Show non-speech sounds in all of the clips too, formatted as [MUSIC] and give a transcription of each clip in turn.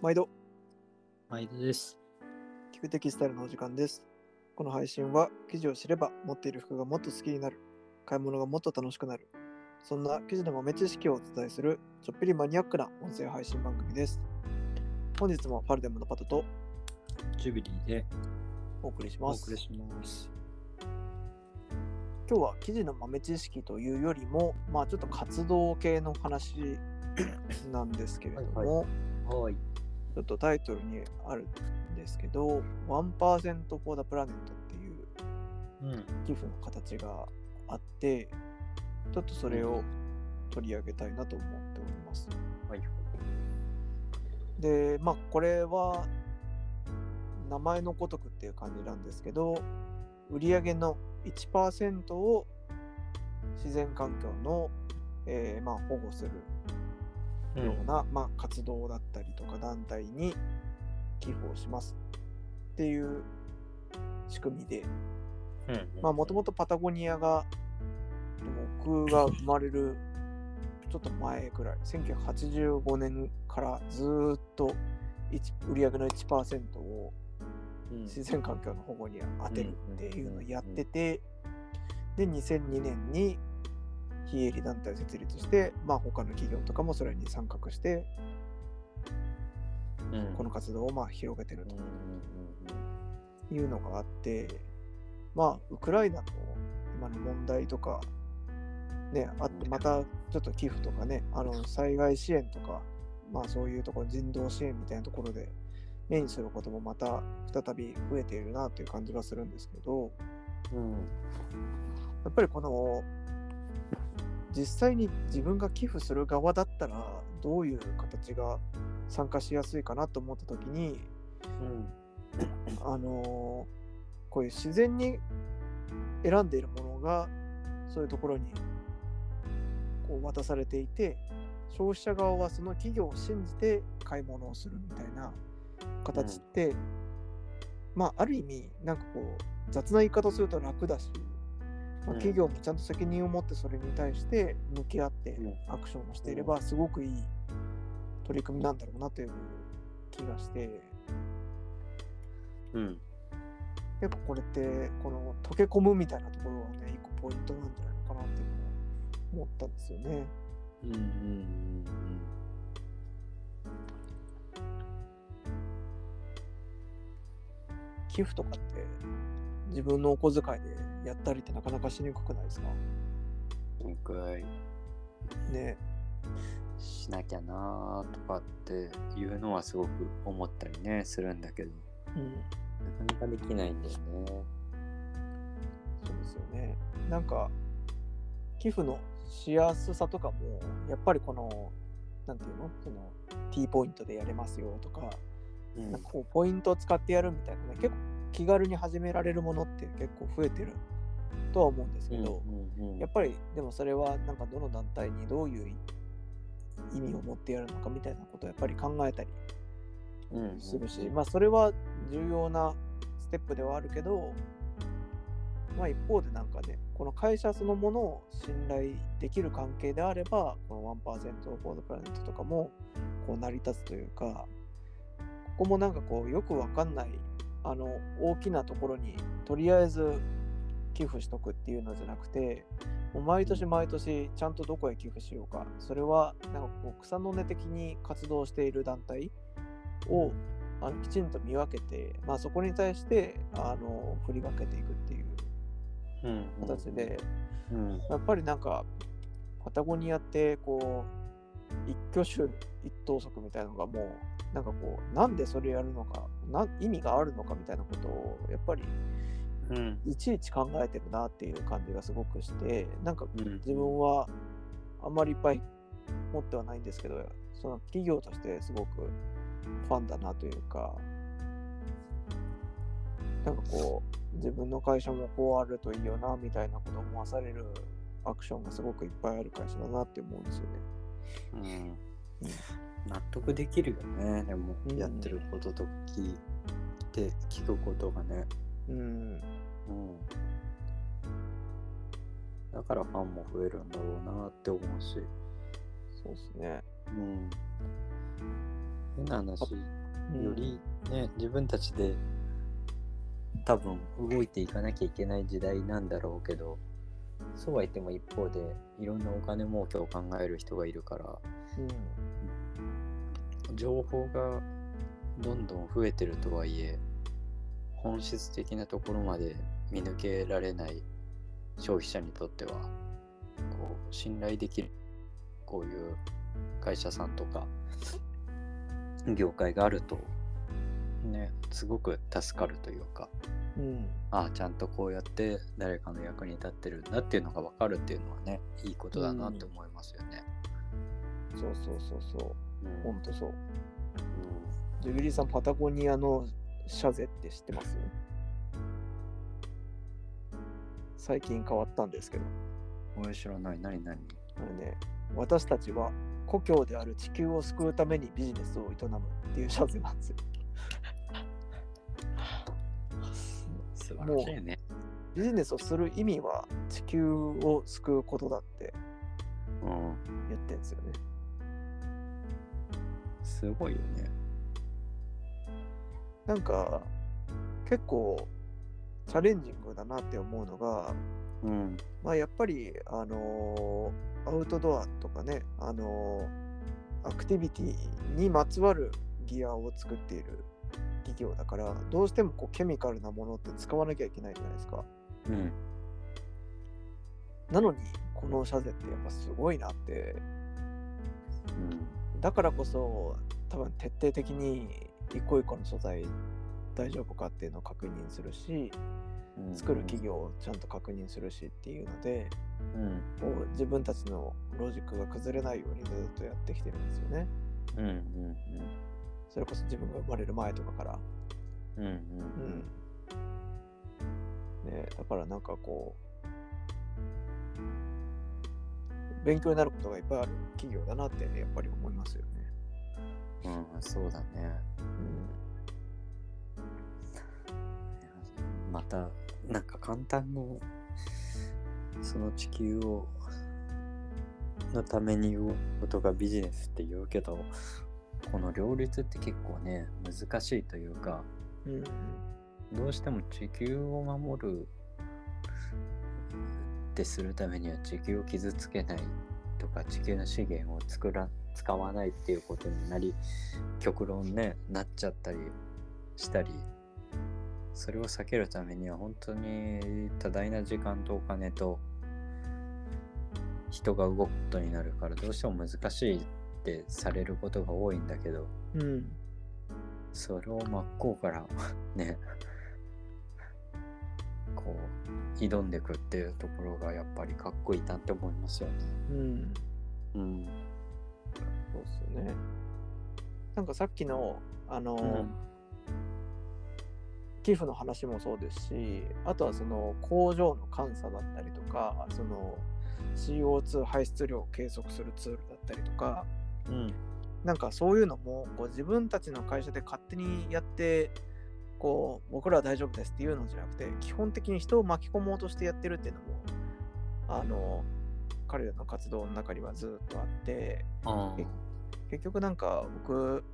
毎度、毎度です。聞くテキスタイルのお時間です。この配信は、記事を知れば持っている服がもっと好きになる、買い物がもっと楽しくなる、そんな記事の豆知識をお伝えする、ちょっぴりマニアックな音声配信番組です。本日もファルデムのパトとジュビリーでお送りしおます。送りします。今日は記事の豆知識というよりも、まあちょっと活動系の話なんですけれども、はいはい。ちょっとタイトルにあるんですけど、1% for the planet っていううん。寄付の形があって、ちょっとそれを取り上げたいなと思っております。はい。で、まあこれは名前のごとくっていう感じなんですけど、売上の1%を自然環境の、えーまあ、保護するうような、まあ、活動だったりとか団体に寄付をしますっていう仕組みで、もともとパタゴニアが僕が生まれるちょっと前ぐらい1985年からずーっと1売上の1%をうん。自然環境の保護に当てるっていうのをやっててで2002年に非営利団体を設立して、まあ、他の企業とかもそれに参画してうん。この活動をまあ広げてるうんというのがあってまあウクライナの今の問題とかねあってまたちょっと寄付とかねあの災害支援とかまあそういうところ人道支援みたいなところで目にすることもまた再び増えているなという感じがするんですけどうん。やっぱりこの実際に自分が寄付する側だったらどういう形が参加しやすいかなと思った時にうん。あのーこういう自然に選んでいるものがそういうところにこう渡されていて消費者側はその企業を信じて買い物をするみたいな形って、まあある意味なんかこう雑な言い方をすると楽だし、まあうん企業もちゃんと責任を持ってそれに対して向き合ってうんアクションをしていればすごくいい取り組みなんだろうなという気がして。うん。結構これってこの溶け込むみたいなところはね一個ポイントなんじゃないのかなっていうのを思ったんですよね。うんうん寄付とかって自分のお小遣いでやったりってなかなかしにくくないですか？うん。一回ねしなきゃなーとかっていうのはすごく思ったりねするんだけどうんなかなかできないんだよね。そうですよね。なんか寄付のしやすさとかもやっぱりこのなんていうの？その T ポイントでやれますよとかうんなんかこうポイントを使ってやるみたいなね結構気軽に始められるものって結構増えてるとは思うんですけど、うんうんやっぱりでもそれはなんかどの団体にどういう意味を持ってやるのかみたいなことをやっぱり考えたりうんうんするし、まあそれは重要なステップではあるけど、まあ一方でなんかね、この会社そのものを信頼できる関係であれば、この1%フォードプラネットとかもこう成り立つというか、ここもなんかこうよくわかんないあの大きなところにとりあえず寄付しとくっていうのじゃなくて、もう毎年毎年ちゃんとどこへ寄付しようか、それはなんかこう草の根的に活動している団体をあのきちんと見分けて、まあ、そこに対してあの振り分けていくっていううん。形で、うん。やっぱりなんかパタゴニアってこう一挙手一投足みたいなのがもうなんかこうなんでそれやるのかな意味があるのかみたいなことをやっぱりうんいちいち考えてるなっていう感じがすごくしてなんかうん自分はあんまりいっぱい持ってはないんですけどその企業としてすごくファンだなというかなんかこう自分の会社もこうあるといいよなみたいなことを思わされるアクションがすごくいっぱいある会社だなって思うんですよね。うん。納得できるよね。でもうん。やってることと聞いて聞くことがね。うん。うん。だからファンも増えるんだろうなって思うし。そうですね。うん。変な話うんよりね、自分たちで多分動いていかなきゃいけない時代なんだろうけどそうは言っても一方でいろんなお金儲けを考える人がいるからうん情報がどんどん増えてるとはいえ本質的なところまで見抜けられない消費者にとってはこう信頼できるこういう会社さんとか業界があるとねすごく助かるというかうん。ああちゃんとこうやって誰かの役に立ってるんだっていうのが分かるっていうのはねいいことだなって思いますよね。そうそうそうそう。うん。ほんとそう。うん。ジュビリーさんパタゴニアのシャゼって知ってます？最近変わったんですけど。俺知らない？何何？あれね私たちは故郷である地球を救うためにビジネスを営むっていうシャゼなんですよ素晴らしいね。ビジネスをする意味は地球を救うことだってうん言ってんですよねすごいよね。なんか結構チャレンジングだなって思うのがうん。まあやっぱりあのーアウトドアとかねあのーアクティビティにまつわるギアを作っている企業だからどうしてもこうケミカルなものって使わなきゃいけないじゃないですかうん。なのにこのシャゼってやっぱすごいなってだからこそ多分徹底的に一個一個の素材大丈夫かっていうのを確認するしうん。作る企業をちゃんと確認するしっていうのでうん。こう自分たちのロジックが崩れないようにずっとやってきてるんですよねうん。うん。それこそ自分が生まれる前とかからうん。うん。うんねだからなんかこう勉強になることがいっぱいある企業だなってやっぱり思いますよねうん。うん。そうだね。うんまた、なんか簡単に、その地球を、のために動くことがビジネスって言うけど、この両立って結構ね、難しいというか、うんどうしても地球を守るってするためには地球を傷つけないとか地球の資源を作ら使わないっていうことになり極論ねなっちゃったりしたりそれを避けるためには本当に多大な時間とお金と人が動くことになるからどうしても難しいってされることが多いんだけどうんそれを真っ向から [LAUGHS] ねこう挑んでくっていうところがやっぱりかっこいいなって思いますよね。うんうん。そうっすよねなんかさっきのあの、寄付の話もそうですしあとはその工場の監査だったりとかその CO2 排出量を計測するツールだったりとかうん。なんかそういうのもこう自分たちの会社で勝手にやってこう僕らは大丈夫ですっていうのじゃなくて基本的に人を巻き込もうとしてやってるっていうのもあの彼らの活動の中にはずっとあって結局なんか僕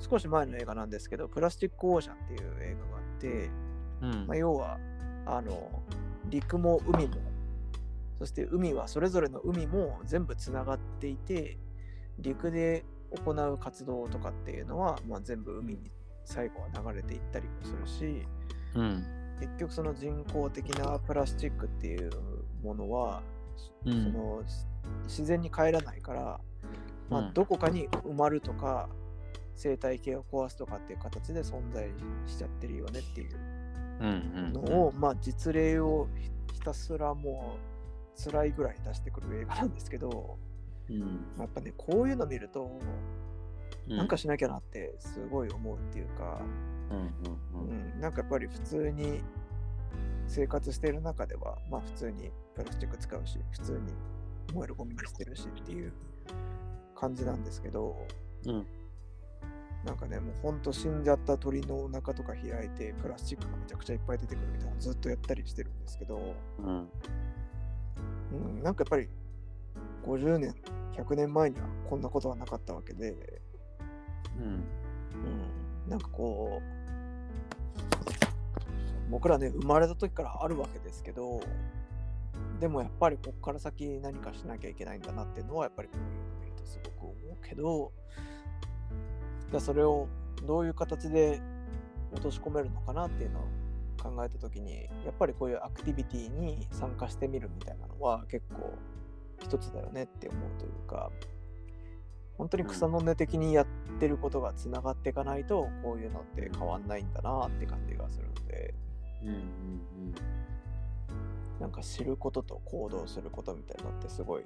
少し前の映画なんですけど「プラスチック・オーシャン」っていう映画があって、うんまあ、要はあの陸も海もそして海はそれぞれの海も全部つながっていて陸で行う活動とかっていうのは、まあ、全部海に最後は流れていったりもするしうん。結局その人工的なプラスチックっていうものは、うんそのし自然に帰らないから、まあ、うんどこかに埋まるとか生態系を壊すとかっていう形で存在しちゃってるよねっていううん。のを、まあ実例をひひたすらもう辛いぐらい出してくる映画なんですけど、うん。やっぱねこういうの見ると、うん。なんかしなきゃなってすごい思うっていうか、うん。うん。ううん。ん、なんかやっぱり普通に生活している中では、まあ普通にプラスチック使うし、普通に燃えるゴミに捨てるしっていう感じなんですけど、うん。なんかね、もうほんと死んじゃった鳥のお腹とか開いて、プラスチックがめちゃくちゃいっぱい出てくるみたいなのずっとやったりしてるんですけど、うん。うん、なんかやっぱり50年、100年前にはこんなことはなかったわけで、なんかこう僕らね生まれた時からあるわけですけどでもやっぱりここから先何かしなきゃいけないんだなっていうのはやっぱりこういうのを見るとすごく思うけどだそれをどういう形で落とし込めるのかなっていうのを考えた時にやっぱりこういうアクティビティに参加してみるみたいなのは結構一つだよねって思うというか本当に草の根的にやってることがつながっていかないとこういうのって変わんないんだなって感じがするので。うんうんなんか知ることと行動することみたいなのってすごい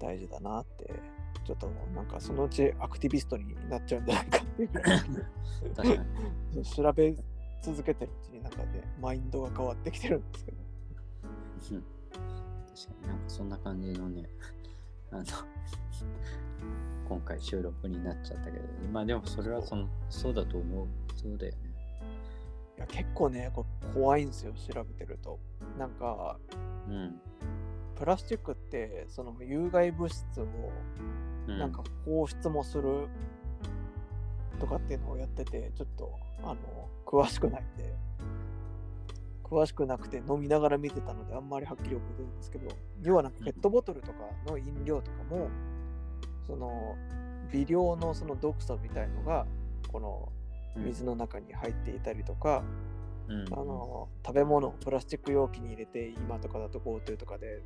大事だなってちょっとなんかそのうちアクティビストになっちゃうんじゃないかっていう。[LAUGHS] [LAUGHS] 調べ続けてるうちになんかねマインドが変わってきてるんですけど。う [LAUGHS] ん確かになんかそんな感じのね、[LAUGHS] あの、今回収録になっちゃったけど、まあでもそれはそのそうだと思う。そうだよね。いや結構ねこれ怖いんですよ調べてるとなんかうん。プラスチックってその有害物質をうなんか放出もするとかっていうのをやっててちょっとあの詳しくないんで詳しくなくて飲みながら見てたのであんまりはっきり覚えてるんですけど要はなんかペットボトルとかの飲料とかもその微量のその毒素みたいのがこの水の中に入っていたりとか、うん、あの食べ物をプラスチック容器に入れて今とかだと GoTo とかで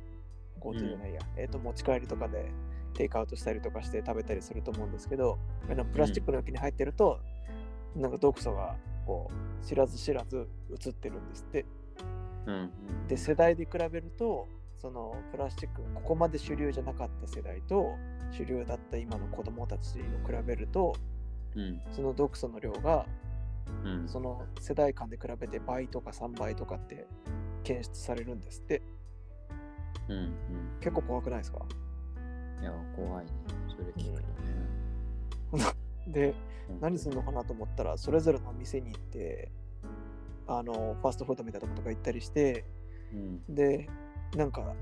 GoTo じゃないや、えー、と持ち帰りとかでテイクアウトしたりとかして食べたりすると思うんですけどあのプラスチックの容器に入ってると、なんか毒素がこう知らず知らず移ってるんですってで世代で比べるとそのプラスチックがここまで主流じゃなかった世代と主流だった今の子供たちを比べるとうん。その毒素の量がうん、その世代間で比べて倍とか3倍とかって検出されるんですって。うんうん、結構怖くないですか？いや、怖いね。それ聞くよね。[LAUGHS] でうん何するのかなと思ったらそれぞれの店に行ってあのファストフードみたいなとことか行ったりしてうん。でなんか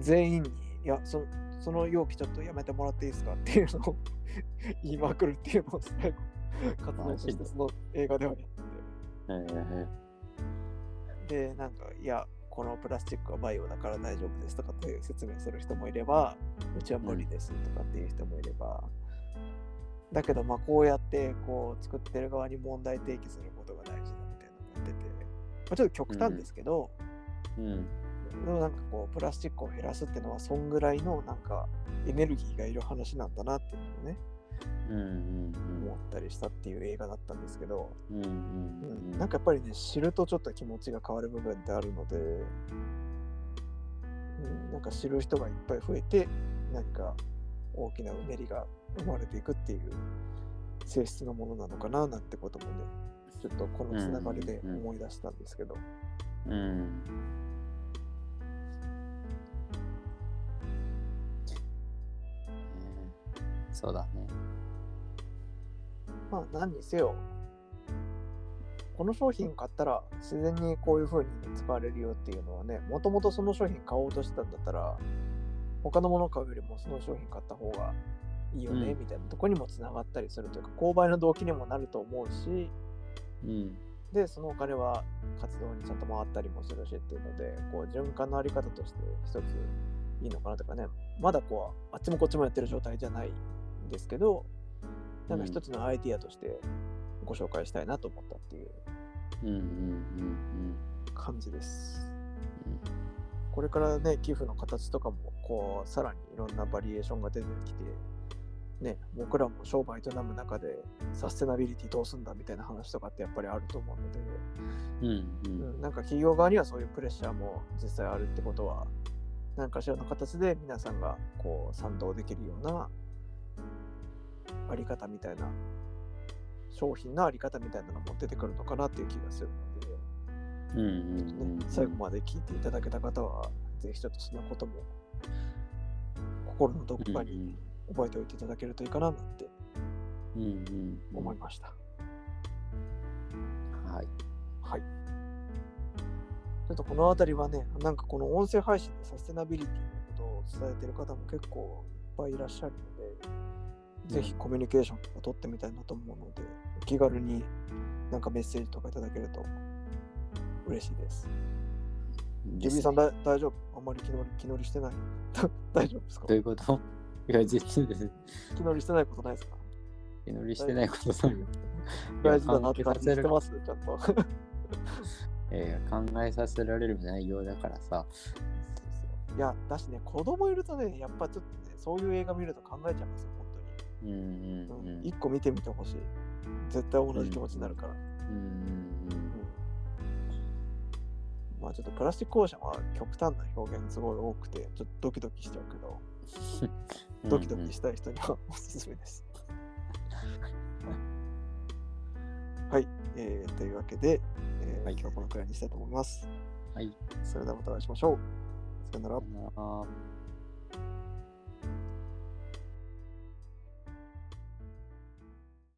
全員にいやそその容器ちょっとやめてもらっていいですかっていうのを [LAUGHS] 言いまくるっていうのを最後活動としてその映画ではやってえてでなんかいやこのプラスチックはバイオだから大丈夫ですとかって説明する人もいればうちは無理ですとかっていう人もいれば、だけどまあこうやってこう作ってる側に問題提起することがなのをやってて、まあ、ちょっと極端ですけど、うん。でもなんかこうプラスチックを減らすっていうのはそんぐらいのなんかエネルギーがいる話なんだなっていうのをねうんうん思ったりしたっていう映画だったんですけど、うん。うんううん。ん、なんかやっぱりね知るとちょっと気持ちが変わる部分ってあるので、うん、なんか知る人がいっぱい増えて何か大きなうねりが生まれていくっていう性質のものなのかななんてこともねちょっとこのつながりで思い出したんですけど、うん。ねそうだね。まあ何にせよこの商品買ったら自然にこういう風に使われるよっていうのはねもともとその商品買おうとしてたんだったら他のものを買うよりもその商品買った方がいいよね、うん。みたいなとこにもつながったりするというか購買の動機にもなると思うしうん。でそのお金は活動にちゃんと回ったりもするしっていうのでこう循環のあり方として一ついいのかなとかね。まだこうあっちもこっちもやってる状態じゃないんですけどなんか一つのアイディアとしてご紹介したいなと思ったっていう感じです。うんこれからね、寄付の形とかも、こう、さらにいろんなバリエーションが出てきて、ね、僕らも商売営む中で、サステナビリティどうすんだみたいな話とかってやっぱりあると思うので、うんうん。うん、なんか企業側にはそういうプレッシャーも実際あるってことは、何かしらの形で皆さんがこう賛同できるようなあり方みたいな、商品のあり方みたいなのも出てくるのかなっていう気がするので、うんうんね、最後まで聞いていただけた方は、ぜひちょっとそのことも心のどこかに覚えておいていただけるといいかななんてうんうんうん思いました。はい。はい。ちょっとこの辺りはね、なんかこの音声配信でサステナビリティのことを伝えてる方も結構いっぱいいらっしゃるので、ぜひコミュニケーションとか取ってみたいなと思うので、お気軽になんかメッセージとかいただけると嬉しいです。ジビーさんだ大丈夫？あんまり気乗り気乗りしてない？[LAUGHS] 大丈夫ですか？どういうこと？いや、実は気乗りしてないことないですか？気乗りしてないことないよ。大事だなって感じてます？ちゃんと。えー考えさせられる内容だからさ。いや、だしね、子供いるとね、やっぱちょっとね、そういう映画見ると考えちゃいますよ、本うんうん当に。うん。一個見てみてほしい。絶対同じ気持ちになるから。うんうんまあちょっとプラスチックオーシャンは極端な表現すごい多くて、ちょっとドキドキしちゃうけど、うん。[LAUGHS] ドキドキしたい人にはおすすめです。はい、えーというわけで、えーはい今日はこのくらいにしたいと思います。はい。それではまたお会いしましょう。さよなら。